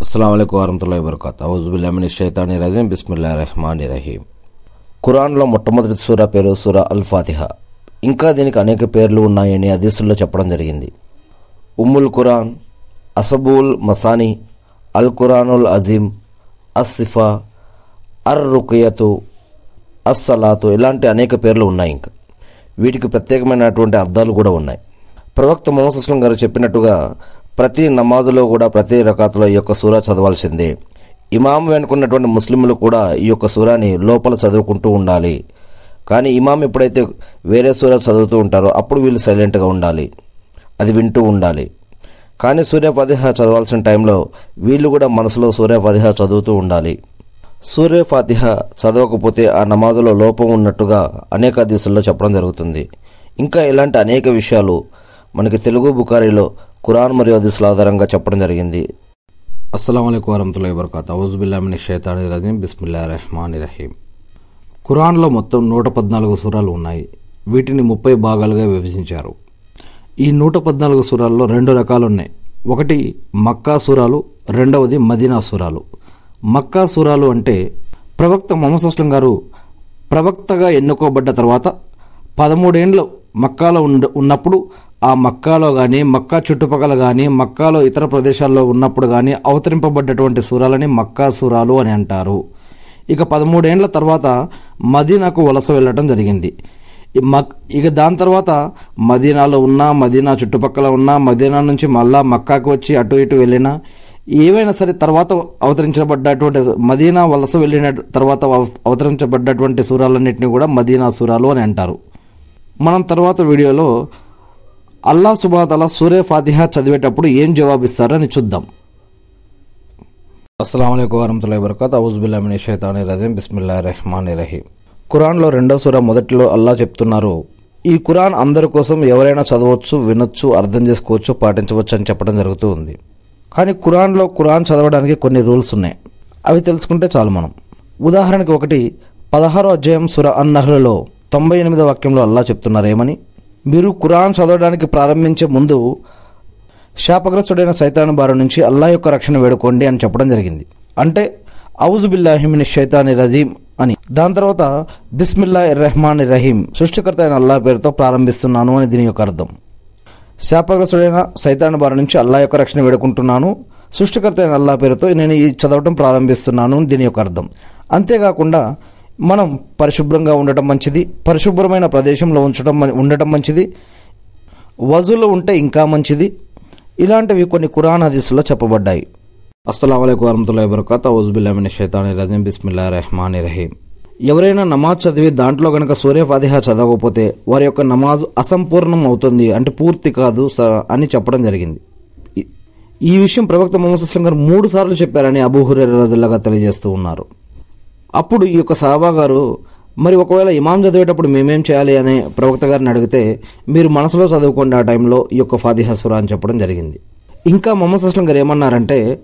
అస్సలం అయికు వరహతుల్లా వబర్కాత్. ఔజుబుల్లామిని షైతాని రజీం. బిస్మిల్లా రెహమాని రహీం. ఖురాన్లో మొట్టమొదటి సూరా పేరు సూర అల్ ఫాతిహ ఇంకా దీనికి అనేక పేర్లు ఉన్నాయని అదీసుల్లో చెప్పడం జరిగింది. ఉమ్ముల్ ఖురాన్ అసబుల్ మసాని అల్ ఖురానుల్ అజీం అస్సిఫా అర్ రుకియతు అస్సలాతు ఇలాంటి అనేక పేర్లు ఉన్నాయి ఇంకా. వీటికి ప్రత్యేకమైనటువంటి అర్థాలు కూడా ఉన్నాయి. ప్రవక్త మొహమ్మద్ అస్లం గారు చెప్పినట్టుగా ప్రతి నమాజులో కూడా ప్రతి రకాతులో ఈ యొక్క సూరా చదవాల్సిందే. ఇమాం వెనుకున్నటువంటి ముస్లింలు కూడా ఈ యొక్క సూరాని లోపల చదువుకుంటూ ఉండాలి. కానీ ఇమాం ఎప్పుడైతే వేరే సూర చదువుతూ ఉంటారో అప్పుడు వీళ్ళు సైలెంట్గా ఉండాలి. అది వింటూ ఉండాలి. కానీ సూర్య ఫతిహ చదవాల్సిన టైంలో వీళ్ళు కూడా మనసులో సూర్య ఫతిహ చదువుతూ ఉండాలి. సూర్య చదవకపోతే ఆ నమాజులో లోపం ఉన్నట్టుగా అనేక హదీసుల్లో చెప్పడం జరుగుతుంది. ఇంకా ఇలాంటి అనేక విషయాలు మనకి తెలుగు బుకారీలో ఖురాన్ మరియు హదీసుల ఆధారంగా చెప్పడం జరిగింది. అస్సలం అయికు వరహతుల్లా వబర్కాత్. ఔజుబిల్లామిని షైతాని రజీం బిస్మిల్లా రెహమాన్ రహీం ఖురాన్లో మొత్తం నూట పద్నాలుగు సూరాలు ఉన్నాయి. వీటిని ముప్పై భాగాలుగా విభజించారు. ఈ నూట పద్నాలుగు సూరాల్లో రెండు రకాలు ఉన్నాయి. ఒకటి మక్కా సూరాలు రెండవది మదీనా సూరాలు. మక్కా సూరాలు అంటే ప్రవక్త మొహమ్మద్ అస్లం గారు ప్రవక్తగా ఎన్నుకోబడ్డ తర్వాత పదమూడేండ్లు మక్కాలో ఉండ ఉన్నప్పుడు ఆ మక్కాలో కానీ మక్కా చుట్టుపక్కల కానీ మక్కాలో ఇతర ప్రదేశాల్లో ఉన్నప్పుడు కానీ అవతరింపబడ్డటువంటి సూరాలని మక్కా సూరాలు అని అంటారు. ఇక పదమూడేండ్ల తర్వాత మదీనాకు వలస వెళ్ళటం జరిగింది. మక్ ఇక దాని తర్వాత మదీనాలో ఉన్న మదీనా చుట్టుపక్కల ఉన్న మదీనా నుంచి మళ్ళా మక్కాకు వచ్చి అటు ఇటు వెళ్ళినా ఏవైనా సరే తర్వాత అవతరించబడ్డటువంటి మదీనా వలస వెళ్ళిన తర్వాత అవతరించబడ్డటువంటి సూరాలన్నింటినీ కూడా మదీనా సూరాలు అని అంటారు. మనం తర్వాత వీడియోలో అల్లా సుబాతల సూర్య ఫాతిహా చదివేటప్పుడు ఏం జవాబిస్తారో అని చూద్దాం అస్సలం అయికు వరహతుల్లా వరకత్ అవుజుబుల్లామిని షైతాని రజీం బిస్మిల్లా రెహమాని రహీం ఖురాన్లో రెండో సూర మొదటిలో అల్లా చెప్తున్నారు ఈ ఖురాన్ అందరి కోసం ఎవరైనా చదవచ్చు వినొచ్చు అర్థం చేసుకోవచ్చు పాటించవచ్చు అని చెప్పడం జరుగుతూ ఉంది. కానీ ఖురాన్లో ఖురాన్ చదవడానికి కొన్ని రూల్స్ ఉన్నాయి. అవి తెలుసుకుంటే చాలు మనం. ఉదాహరణకి ఒకటి పదహారో అధ్యాయం సుర అన్నహ్లలో తొంభై ఎనిమిదో వాక్యంలో అల్లా చెప్తున్నారు ఏమని మీరు ఖురాన్ చదవడానికి ప్రారంభించే ముందు శాపగ్రస్తుడైన సైతాను బారి నుంచి అల్లా యొక్క రక్షణ వేడుకోండి అని చెప్పడం జరిగింది. అంటే ఔజుబిల్లాహిమిని షైతాని రజీం అని. దాని తర్వాత బిస్మిల్లా ఇర్రహమాన్ రహీం సృష్టికర్త అయిన అల్లా పేరుతో ప్రారంభిస్తున్నాను అని దీని యొక్క అర్థం. శాపగ్రస్తుడైన సైతాన్ బారి నుంచి అల్లా యొక్క రక్షణ వేడుకుంటున్నాను సృష్టికర్త అయిన అల్లా పేరుతో నేను ఈ చదవటం ప్రారంభిస్తున్నాను అని దీని యొక్క అర్థం. అంతేకాకుండా మనం పరిశుభ్రంగా ఉండటం మంచిది పరిశుభ్రమైన ప్రదేశంలో ఉంచడం ఉండటం మంచిది వజులో ఉంటే ఇంకా మంచిది. ఇలాంటివి కొన్ని కురాన్ హదీసులో చెప్పబడ్డాయి. అస్సలం అయికు వరహతుల్లా వబర్కాత్. ఔజుబిల్లామిని షైతాని రజీం బిస్మిల్లా రెహమాన్ రహీం ఎవరైనా నమాజ్ చదివి దాంట్లో గనక సూర్య ఫాతిహా చదవకపోతే వారి యొక్క నమాజ్ అసంపూర్ణం అవుతుంది అంటే పూర్తి కాదు స- అని చెప్పడం జరిగింది. ఈ- విషయం ప్రవక్త మొహమ్మద్ అస్లం గారు మూడు సార్లు చెప్పారని అబూహురే రజల్లాగా తెలియజేస్తూ ఉన్నారు. అప్పుడు ఈ యొక్క సాబా గారు మరి ఒకవేళ ఇమాం చదివేటప్పుడు మేమేం చేయాలి? అనే ప్రవక్త గారిని అడిగితే మీరు మనసులో చదువుకోండి ఆ టైంలో ఈ యొక్క ఫాతిహసుర అని చెప్పడం జరిగింది. ఇంకా మొహమ్మద్ అస్లం గారు ఏమన్నారంటే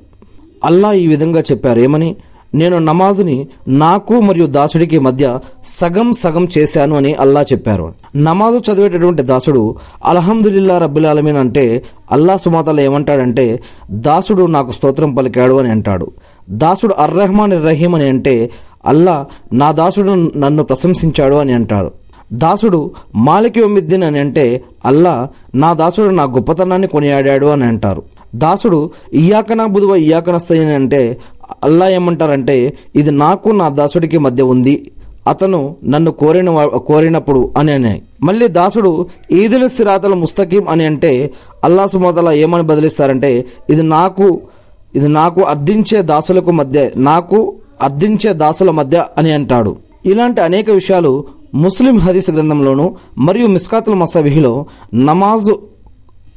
అల్లా ఈ విధంగా చెప్పారు. ఏమని? నేను నమాజుని నాకు మరియు దాసుడికి మధ్య సగం సగం చేశాను అని అల్లా చెప్పారు. నమాజు చదివేటటువంటి దాసుడు అల్హమ్దుల్లా రబ్బులాలమీన్ అంటే అల్లా సుమాతల ఏమంటాడంటే దాసుడు నాకు స్తోత్రం పలికాడు అని అంటాడు. దాసుడు అర్రహమాన్ రహీం అని అంటే అల్లా నా దాసుడు నన్ను ప్రశంసించాడు అని అంటారు. దాసుడు మాలికి ఒమ్మిద్దీన్ అని అంటే అల్లా నా దాసుడు నా గొప్పతనాన్ని కొనియాడాడు అని అంటారు. దాసుడు ఇయాకనా బుధువ అని అంటే అల్లా ఏమంటారంటే ఇది నాకు నా దాసుడికి మధ్య ఉంది అతను నన్ను కోరిన కోరినప్పుడు అని అని. మళ్ళీ దాసుడు ఈదుల సిరాతల ముస్తకీం అని అంటే అల్లా సుమతల ఏమని బదిలిస్తారంటే ఇది నాకు ఇది నాకు అర్థించే దాసులకు మధ్య నాకు అర్థించే దాసుల మధ్య అని అంటాడు. ఇలాంటి అనేక విషయాలు ముస్లిం హదీస్ గ్రంథంలోను మరియు మిస్కాతుల్ మసబిహిలో నమాజు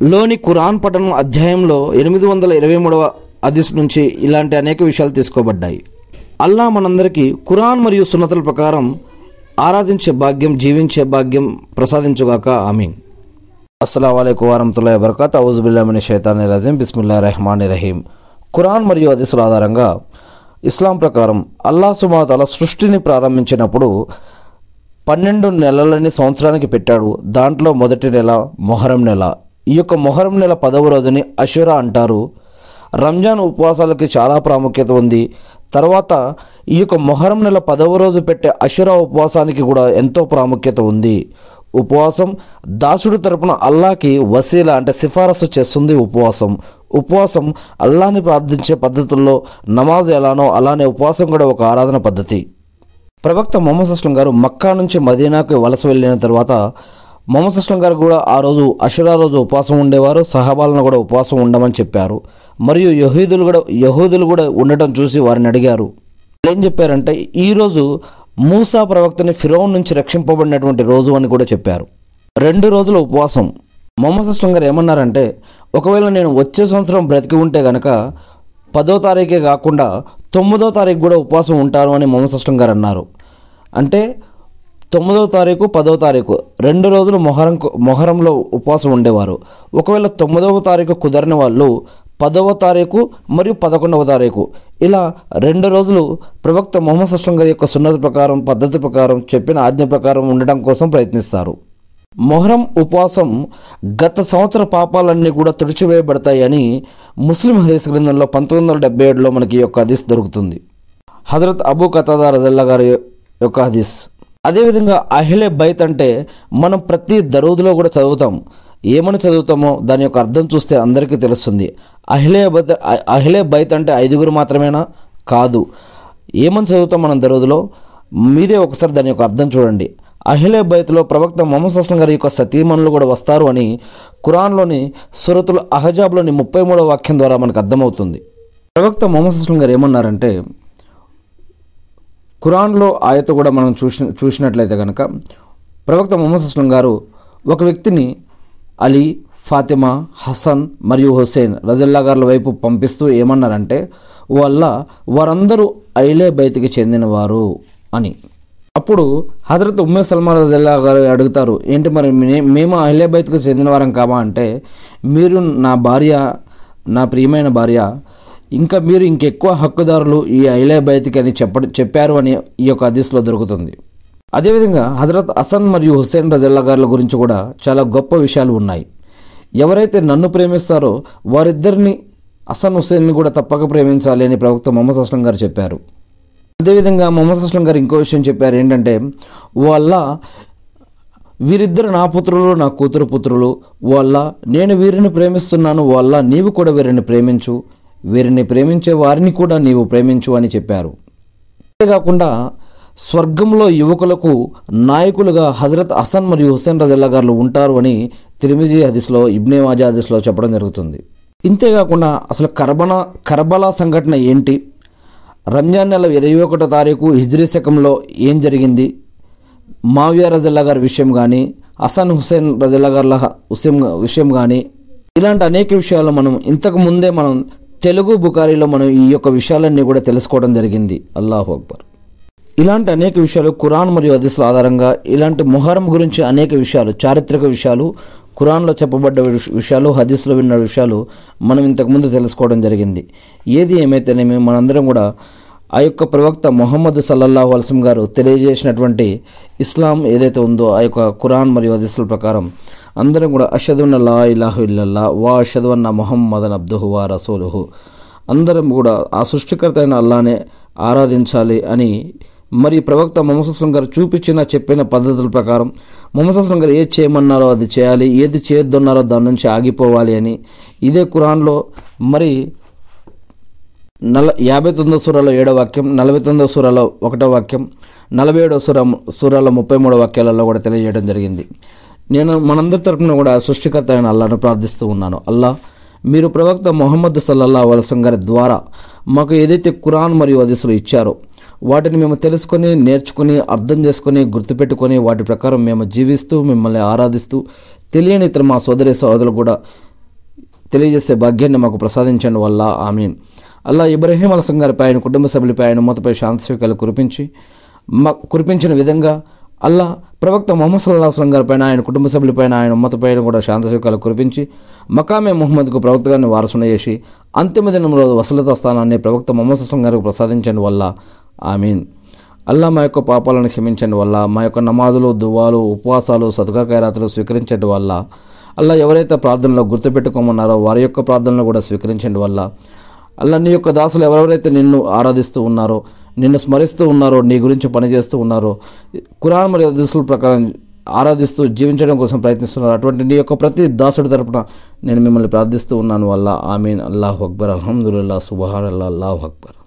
లోని ఖురాన్ పఠనం అధ్యాయంలో ఎనిమిది వందల ఇరవై మూడవ హదీస్ నుంచి ఇలాంటి అనేక విషయాలు తీసుకోబడ్డాయి. అల్లా మనందరికీ ఖురాన్ మరియు సున్నతుల ప్రకారం ఆరాధించే భాగ్యం జీవించే భాగ్యం ప్రసాదించుగాక. ఆమీన్. అస్సలం వలైకు వరహతుల్లా వరకత్ ఔజుబిల్లామిని షైతాని రజీం బిస్మిల్లా రెహమాని రహీం ఖురాన్ మరియు హదీసుల ఆధారంగా ఇస్లాం ప్రకారం అల్లా సుమాతల సృష్టిని ప్రారంభించినప్పుడు పన్నెండు నెలలని సంవత్సరానికి పెట్టాడు. దాంట్లో మొదటి నెల మొహరం నెల. ఈ యొక్క మొహరం నెల పదవ రోజుని అషురా అంటారు. రంజాన్ ఉపవాసాలకి చాలా ప్రాముఖ్యత ఉంది. తర్వాత ఈ యొక్క మొహరం నెల పదవ రోజు పెట్టే అషురా ఉపవాసానికి కూడా ఎంతో ప్రాముఖ్యత ఉంది. ఉపవాసం. దాసుడు తరపున అల్లాకి వసీల అంటే సిఫారసు చేస్తుంది ఉపవాసం. ఉపవాసం అల్లాని ప్రార్థించే పద్ధతుల్లో నమాజ్ ఎలానో అలానే ఉపవాసం కూడా ఒక ఆరాధన పద్ధతి. ప్రవక్త మొహమ్మద్ అస్లం గారు మక్కా నుంచి మదీనాకు వలస వెళ్ళిన తర్వాత మొహమ్మద్ అస్లం గారు కూడా ఆ రోజు అషురా రోజు ఉపవాసం ఉండేవారు. సహాబాలను కూడా ఉపవాసం ఉండమని చెప్పారు. మరియు యహూదులు కూడా యహూదులు కూడా ఉండటం చూసి వారిని అడిగారు. ఏం చెప్పారంటే ఈరోజు మూసా ప్రవక్తని ఫిరోన్ నుంచి రక్షింపబడినటువంటి రోజు అని కూడా చెప్పారు. రెండు రోజుల ఉపవాసం. మొహమ్మద్ అస్లం గారు ఏమన్నారంటే ఒకవేళ నేను వచ్చే సంవత్సరం బ్రతికి ఉంటే గనక పదో తారీఖే కాకుండా తొమ్మిదో తారీఖు కూడా ఉపవాసం ఉంటాను అని మొహమ్మద్ అస్లం గారు అన్నారు. అంటే తొమ్మిదో తారీఖు పదో తారీఖు రెండు రోజులు మొహరం మొహరంలో ఉపవాసం ఉండేవారు. ఒకవేళ తొమ్మిదవ తారీఖు కుదరని వాళ్ళు పదవ తారీఖు మరియు పదకొండవ తారీఖు. ఇలా రెండు రోజులు ప్రవక్త మొహమ్మద్ అస్లం గారి యొక్క సున్నత ప్రకారం పద్ధతి ప్రకారం చెప్పిన ఆజ్ఞ ప్రకారం ఉండడం కోసం ప్రయత్నిస్తారు. మొహరం ఉపవాసం గత సంవత్సర పాపాలన్నీ కూడా తుడిచివేయబడతాయని ముస్లిం హదీస్ గ్రంథంలో పంతొమ్మిది వందల డెబ్బై ఏడులో మనకి ఈ యొక్క హదీస్ దొరుకుతుంది. హజరత్ అబూ కతాదా రజల్లా గారి యొక్క హదీస్. అదేవిధంగా అహిలే బైత్ అంటే మనం ప్రతి దరూదులో కూడా చదువుతాం. ఏమని చదువుతామో దాని యొక్క అర్థం చూస్తే అందరికీ తెలుస్తుంది. అహిలే బైత్ అహిలే బైత్ అంటే ఐదుగురు మాత్రమేనా? కాదు. ఏమని చదువుతాం మనం దరోజులో? మీరే ఒకసారి దాని యొక్క అర్థం చూడండి. అహిలే బైత్లో ప్రవక్త మొహమ్మద్ అస్లం గారి యొక్క సతీమణులు కూడా వస్తారు అని ఖురాన్లోని సురతులు అహజాబ్లోని ముప్పై మూడవ వాక్యం ద్వారా మనకు అర్థమవుతుంది. ప్రవక్త మొహమ్మద్ అస్లం గారు ఏమన్నారంటే ఖురాన్లో ఆయత కూడా మనం చూసి చూసినట్లయితే కనుక ప్రవక్త మొహమ్మద్ అస్లం గారు ఒక వ్యక్తిని అలీ ఫాతిమా హసన్ మరియు హుసేన్ రజల్లా గారుల వైపు పంపిస్తూ ఏమన్నారంటే వల్ల వారందరూ ఐలే బైతికి చెందినవారు అని. అప్పుడు హజరత్ ఉమ్మే సల్మాన్ రజల్లా గారు అడుగుతారు ఏంటి మరి మే- మేము అహిలే బైత్కు చెందినవారం కామా అంటే మీరు నా భార్య నా ప్రియమైన భార్య ఇంకా మీరు ఇంకెక్కువ హక్కుదారులు ఈ అహిలే బైత్కి అని చెప్ప చెప్పారు అని ఈ యొక్క హదీస్లో దొరుకుతుంది. అదేవిధంగా హజరత్ హసన్ మరియు హుస్సేన్ రజల్లా గారుల గురించి కూడా చాలా గొప్ప విషయాలు ఉన్నాయి. ఎవరైతే నన్ను ప్రేమిస్తారో వారిద్దరిని అసన్ హుసేన్ని కూడా తప్పక ప్రేమించాలి అని ప్రవక్త మొహమ్మద్ అస్లం గారు చెప్పారు. అదేవిధంగా మొహమ్మద్ అస్లం గారు ఇంకో విషయం చెప్పారు. ఏంటంటే వాళ్ళ వీరిద్దరు నా పుత్రులు నా కూతురు పుత్రులు. వాళ్ళ నేను వీరిని ప్రేమిస్తున్నాను. వాళ్ళ నీవు కూడా వీరిని ప్రేమించు. వీరిని ప్రేమించే వారిని కూడా నీవు ప్రేమించు అని చెప్పారు. అంతేకాకుండా స్వర్గంలో యువకులకు నాయకులుగా హజరత్ హసన్ మరియు హుసేన్ రజల్లా గారు ఉంటారు అని తిరిమిజీ హదీస్లో ఇబ్నే మాజా హదీస్లో చెప్పడం జరుగుతుంది. ఇంతేకాకుండా అసలు కర్బన కర్బలా సంఘటన ఏంటి? రంజాన్ నెల ఇరవై ఒకటో తారీఖు హిజ్రీ శకంలో ఏం జరిగింది? మావియా రజల్లా గారి విషయం కానీ హసన్ హుసేన్ రజల్లా గారి హుసేన్ విషయం కానీ ఇలాంటి అనేక విషయాలు మనం ఇంతకు ముందే మనం తెలుగు బుకారీలో మనం ఈ యొక్క విషయాలన్నీ కూడా తెలుసుకోవడం జరిగింది. అల్లాహు అక్బర్. ఇలాంటి అనేక విషయాలు ఖురాన్ మరియు హదీసుల ఆధారంగా ఇలాంటి మొహరం గురించి అనేక విషయాలు చారిత్రక విషయాలు ఖురాన్లో చెప్పబడ్డ విషయాలు హదీస్లో విన్న విషయాలు మనం ఇంతకుముందు తెలుసుకోవడం జరిగింది. ఏది ఏమైతేనేమి మనందరం కూడా ఆ యొక్క ప్రవక్త మొహమ్మద్ సల్లల్లాహు అలసం గారు తెలియజేసినటువంటి ఇస్లాం ఏదైతే ఉందో ఆ యొక్క ఖురాన్ మరియు హదీసుల ప్రకారం అందరం కూడా అషదున్న లా ఇలాహు ఇల్లల్లా వా అషదున్న మొహమ్మదన్ అబ్దుహు వా రసూలుహు. అందరం కూడా ఆ సృష్టికర్త అయిన అల్లానే ఆరాధించాలి అని మరి ప్రవక్త మొహమ్మద్ గారు చూపించిన చెప్పిన పద్ధతుల ప్రకారం మొహమ్మద్ గారు ఏది చేయమన్నారో అది చేయాలి ఏది చేయొద్దన్నారో దాని నుంచి ఆగిపోవాలి అని. ఇదే కురాన్లో మరి నల యాభై తొమ్మిదో సూరాలో ఏడో వాక్యం నలభై తొమ్మిదో సూరాలో ఒకటో వాక్యం నలభై ఏడో సూర సూరాలో ముప్పై మూడో వాక్యాలలో కూడా తెలియజేయడం జరిగింది. నేను మనందరి తరఫున కూడా సృష్టికర్త అయిన అల్లాను ప్రార్థిస్తూ ఉన్నాను. అల్లా మీరు ప్రవక్త మొహమ్మద్ సల్లల్లా వలసం గారి ద్వారా మాకు ఏదైతే ఖురాన్ మరియు అదిసులు ఇచ్చారో వాటిని మేము తెలుసుకొని నేర్చుకుని అర్థం చేసుకొని గుర్తుపెట్టుకొని వాటి ప్రకారం మేము జీవిస్తూ మిమ్మల్ని ఆరాధిస్తూ తెలియని ఇతర మా సోదరి సోదరులు కూడా తెలియజేసే భాగ్యాన్ని మాకు ప్రసాదించండి వల్ల. ఆమె అలా ఇబ్రహీం అలసం గారిపై ఆయన కుటుంబ సభ్యులపై ఆయన మూతపై శాంతిస్వీకాలు కురిపించి మా కురిపించిన విధంగా అల్లా ప్రవక్త మొహమ్మద్ సల్లాహ్ అస్లం గారిపైన ఆయన కుటుంబ సభ్యులపైన ఆయన ఉమ్మతపైన కూడా శాంతస్వీకాలు కురిపించి మకామే మొహమ్మద్కు ప్రవక్త గారిని వారసున చేసి అంతిమ దినంలో వసలత స్థానాన్ని ప్రవక్త మొహమ్మద్ అస్లం గారికి ప్రసాదించడం వల్ల. ఆమీన్. అల్లా మా యొక్క పాపాలను క్షమించండి వల్ల మా యొక్క నమాజులు దువాలు ఉపవాసాలు సదుగా ఖైరాతులు స్వీకరించండి వల్ల. అల్లా ఎవరైతే ప్రార్థనలో గుర్తుపెట్టుకోమన్నారో వారి యొక్క ప్రార్థనలు కూడా స్వీకరించండి వల్ల. అల్లా నీ యొక్క దాసులు ఎవరెవరైతే నిన్ను ఆరాధిస్తూ ఉన్నారో నిన్ను స్మరిస్తూ ఉన్నారో నీ గురించి పనిచేస్తూ ఉన్నారో కురాన్ మరియు హదీసుల ప్రకారం ఆరాధిస్తూ జీవించడం కోసం ప్రయత్నిస్తున్నారు. అటువంటి నీ యొక్క ప్రతి దాసుడి తరపున నేను మిమ్మల్ని ప్రార్థిస్తూ ఉన్నాను వల్ల. ఆమీన్. అల్లాహ్ అక్బర్. అల్హమ్దుల్లా సుబహాన్ అల్లా అల్లాహ్ అక్బర్.